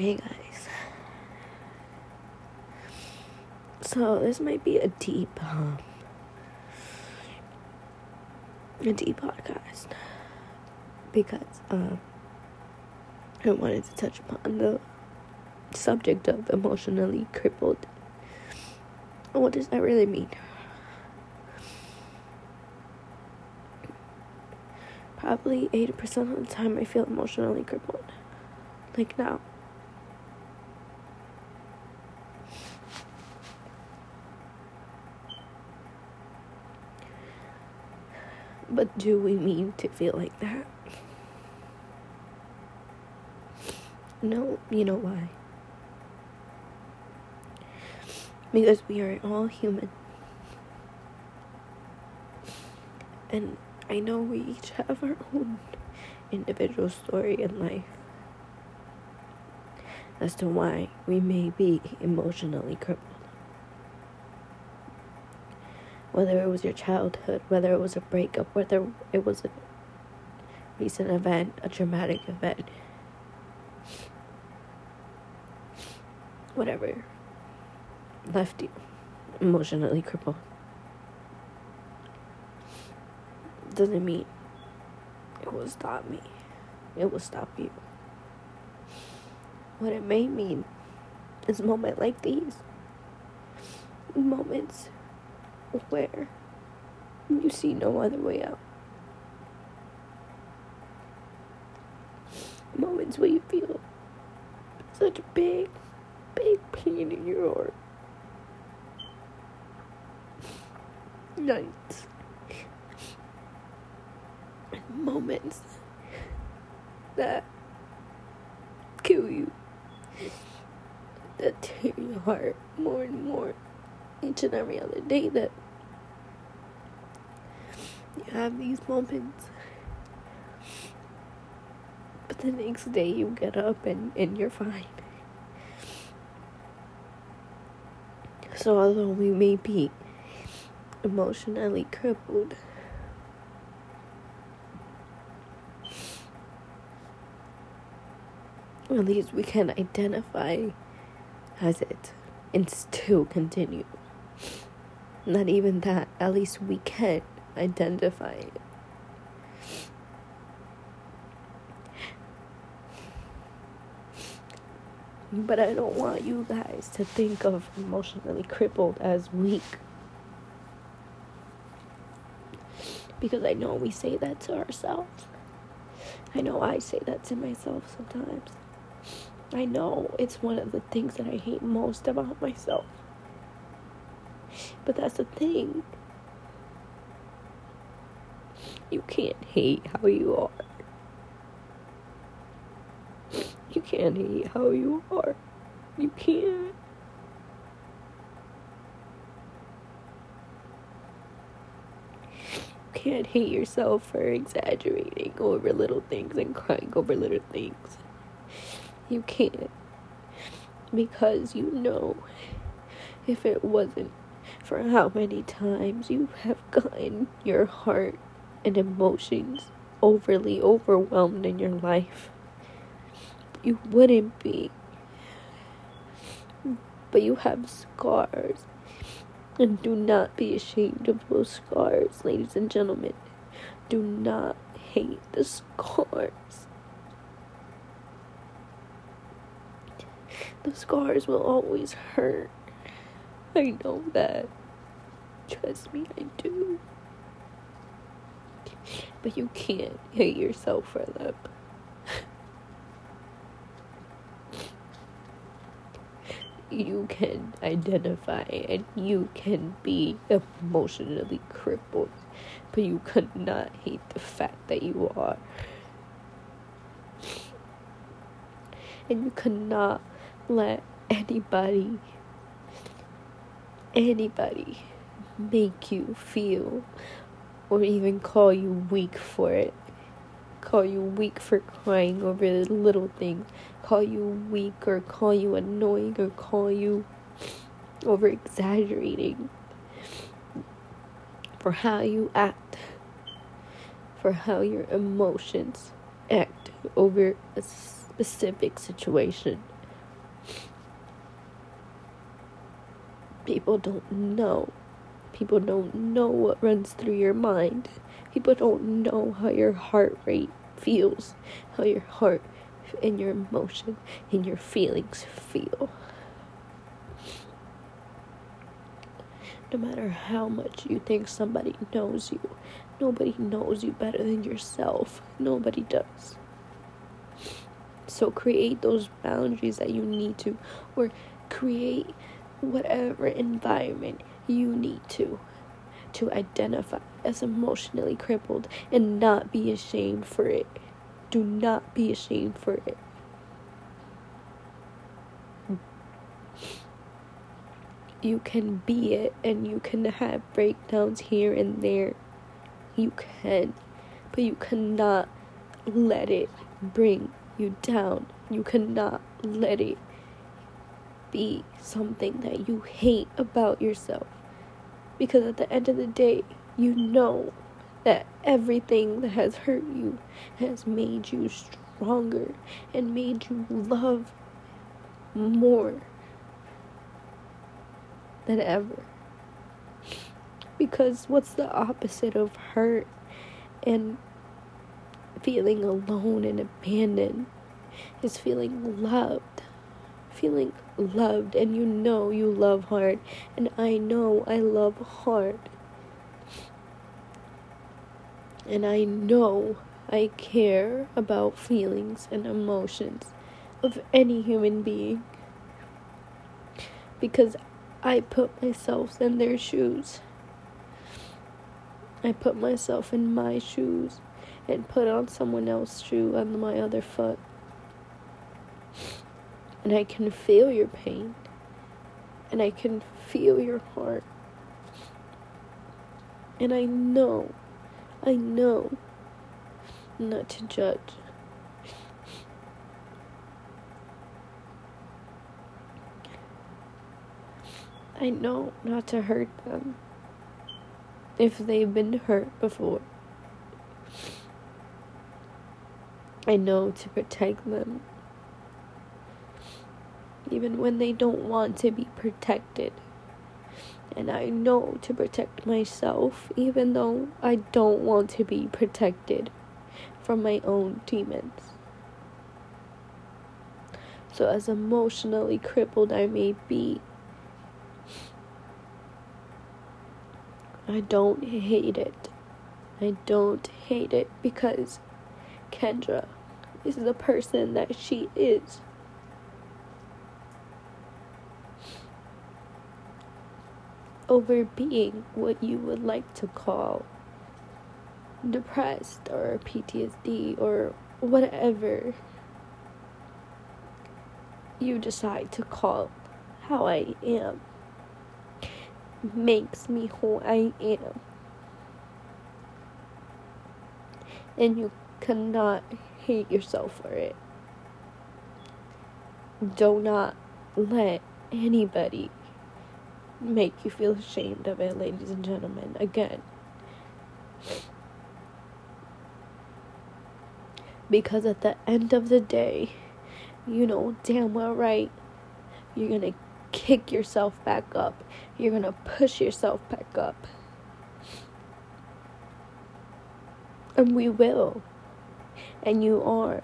Hey guys. So this might be a deep, um, a deep podcast because um, I wanted to touch upon the subject of emotionally crippled. What does that really mean? Probably 80% of the time I feel emotionally crippled. Like now. But do we mean to feel like that? No, you know why? Because we are all human. And I know we each have our own individual story in life as to why we may be emotionally crippled. Whether it was your childhood, whether it was a breakup, whether it was a recent event, a traumatic event, whatever left you emotionally crippled. Doesn't mean it will stop me. It will stop you. What it may mean is a moment like these. Moments where you see no other way out. Moments where you feel such a big, big pain in your heart. Nights. Moments that kill you that tear your heart more and more each and every other day that you have these moments. But the next day you get up and, and you're fine. So, although we may be emotionally crippled, at least we can identify as it and still continue. Not even that, at least we can identify. But I don't want you guys to think of emotionally crippled as weak. Because I know we say that to ourselves. I know I say that to myself sometimes. I know it's one of the things that I hate most about myself. But that's the thing. You can't hate how you are. You can't hate how you are. You can't. You can't hate yourself for exaggerating over little things and crying over little things. You can't. Because you know, if it wasn't for how many times you have gotten your heart and emotions overly overwhelmed in your life, you wouldn't be. But you have scars. And do not be ashamed of those scars, ladies and gentlemen. Do not hate the scars. The scars will always hurt. I know that. Trust me, I do. But you can't hate yourself for them. you can identify and you can be emotionally crippled, but you could not hate the fact that you are. And you cannot let anybody, anybody make you feel or even call you weak for it. Call you weak for crying over little things. Call you weak or call you annoying or call you over exaggerating for how you act, for how your emotions act over a specific situation. People don't know. People don't know what runs through your mind. People don't know how your heart rate feels, how your heart and your emotion and your feelings feel. No matter how much you think somebody knows you, nobody knows you better than yourself. Nobody does. So create those boundaries that you need to, or create whatever environment you need to to identify as emotionally crippled and not be ashamed for it. Do not be ashamed for it. You can be it and you can have breakdowns here and there. You can. But you cannot let it bring you down. You cannot let it be something that you hate about yourself. Because at the end of the day, you know that everything that has hurt you has made you stronger and made you love more than ever. Because what's the opposite of hurt and feeling alone and abandoned is feeling loved. Feeling loved, and you know you love hard, and I know I love hard. And I know I care about feelings and emotions of any human being because I put myself in their shoes. I put myself in my shoes and put on someone else's shoe on my other foot. And I can feel your pain. And I can feel your heart. And I know, I know not to judge. I know not to hurt them if they've been hurt before. I know to protect them even when they don't want to be protected. And I know to protect myself even though I don't want to be protected from my own demons. So, as emotionally crippled I may be, I don't hate it. I don't hate it because Kendra is the person that she is. Over being what you would like to call depressed or PTSD or whatever you decide to call how I am makes me who I am. And you cannot hate yourself for it. Do not let anybody make you feel ashamed of it, ladies and gentlemen. Again. Because at the end of the day, you know damn well right, you're gonna kick yourself back up. You're to push yourself back up. And we will. And you are.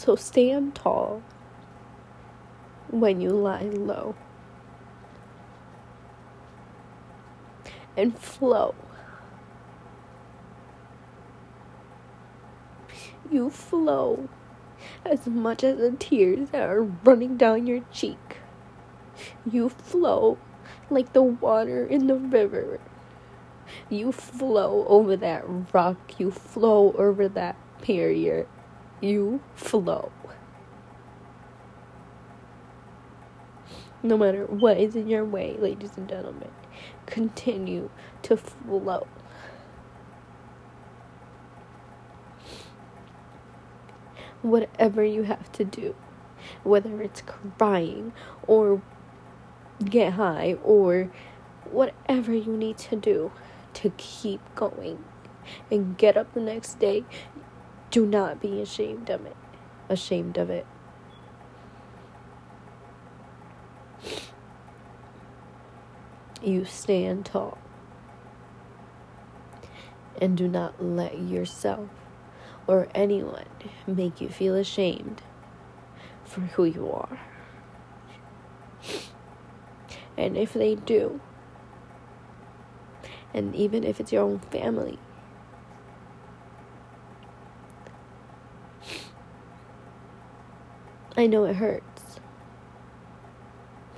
So stand tall when you lie low. And flow. You flow as much as the tears that are running down your cheek. You flow like the water in the river. You flow over that rock. You flow over that barrier. You flow. no matter what is in your way, ladies and gentlemen. Continue to flow. Whatever you have to do, whether it's crying or get high or whatever you need to do to keep going and get up the next day. Do not be ashamed of it. Ashamed of it. You stand tall and do not let yourself or anyone make you feel ashamed for who you are. And if they do, and even if it's your own family, I know it hurts,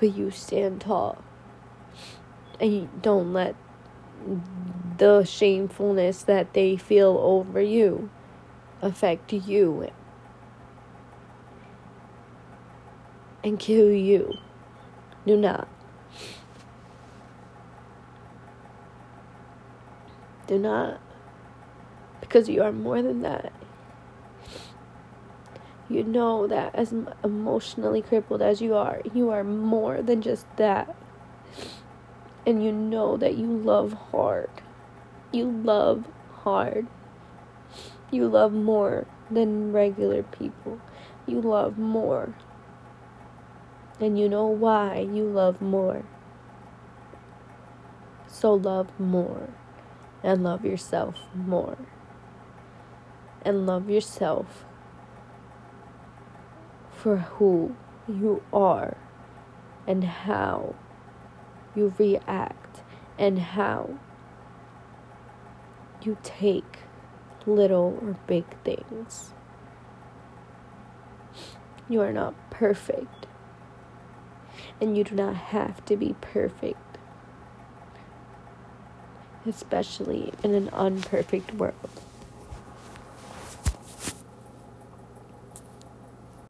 but you stand tall and you don't let the shamefulness that they feel over you affect you and kill you. Do not. Do not. Because you are more than that. You know that as emotionally crippled as you are, you are more than just that and you know that you love hard. You love hard. You love more than regular people. You love more. And you know why you love more. So love more. And love yourself more. And love yourself for who you are and how you react and how you take little or big things. You are not perfect, and you do not have to be perfect, especially in an unperfect world.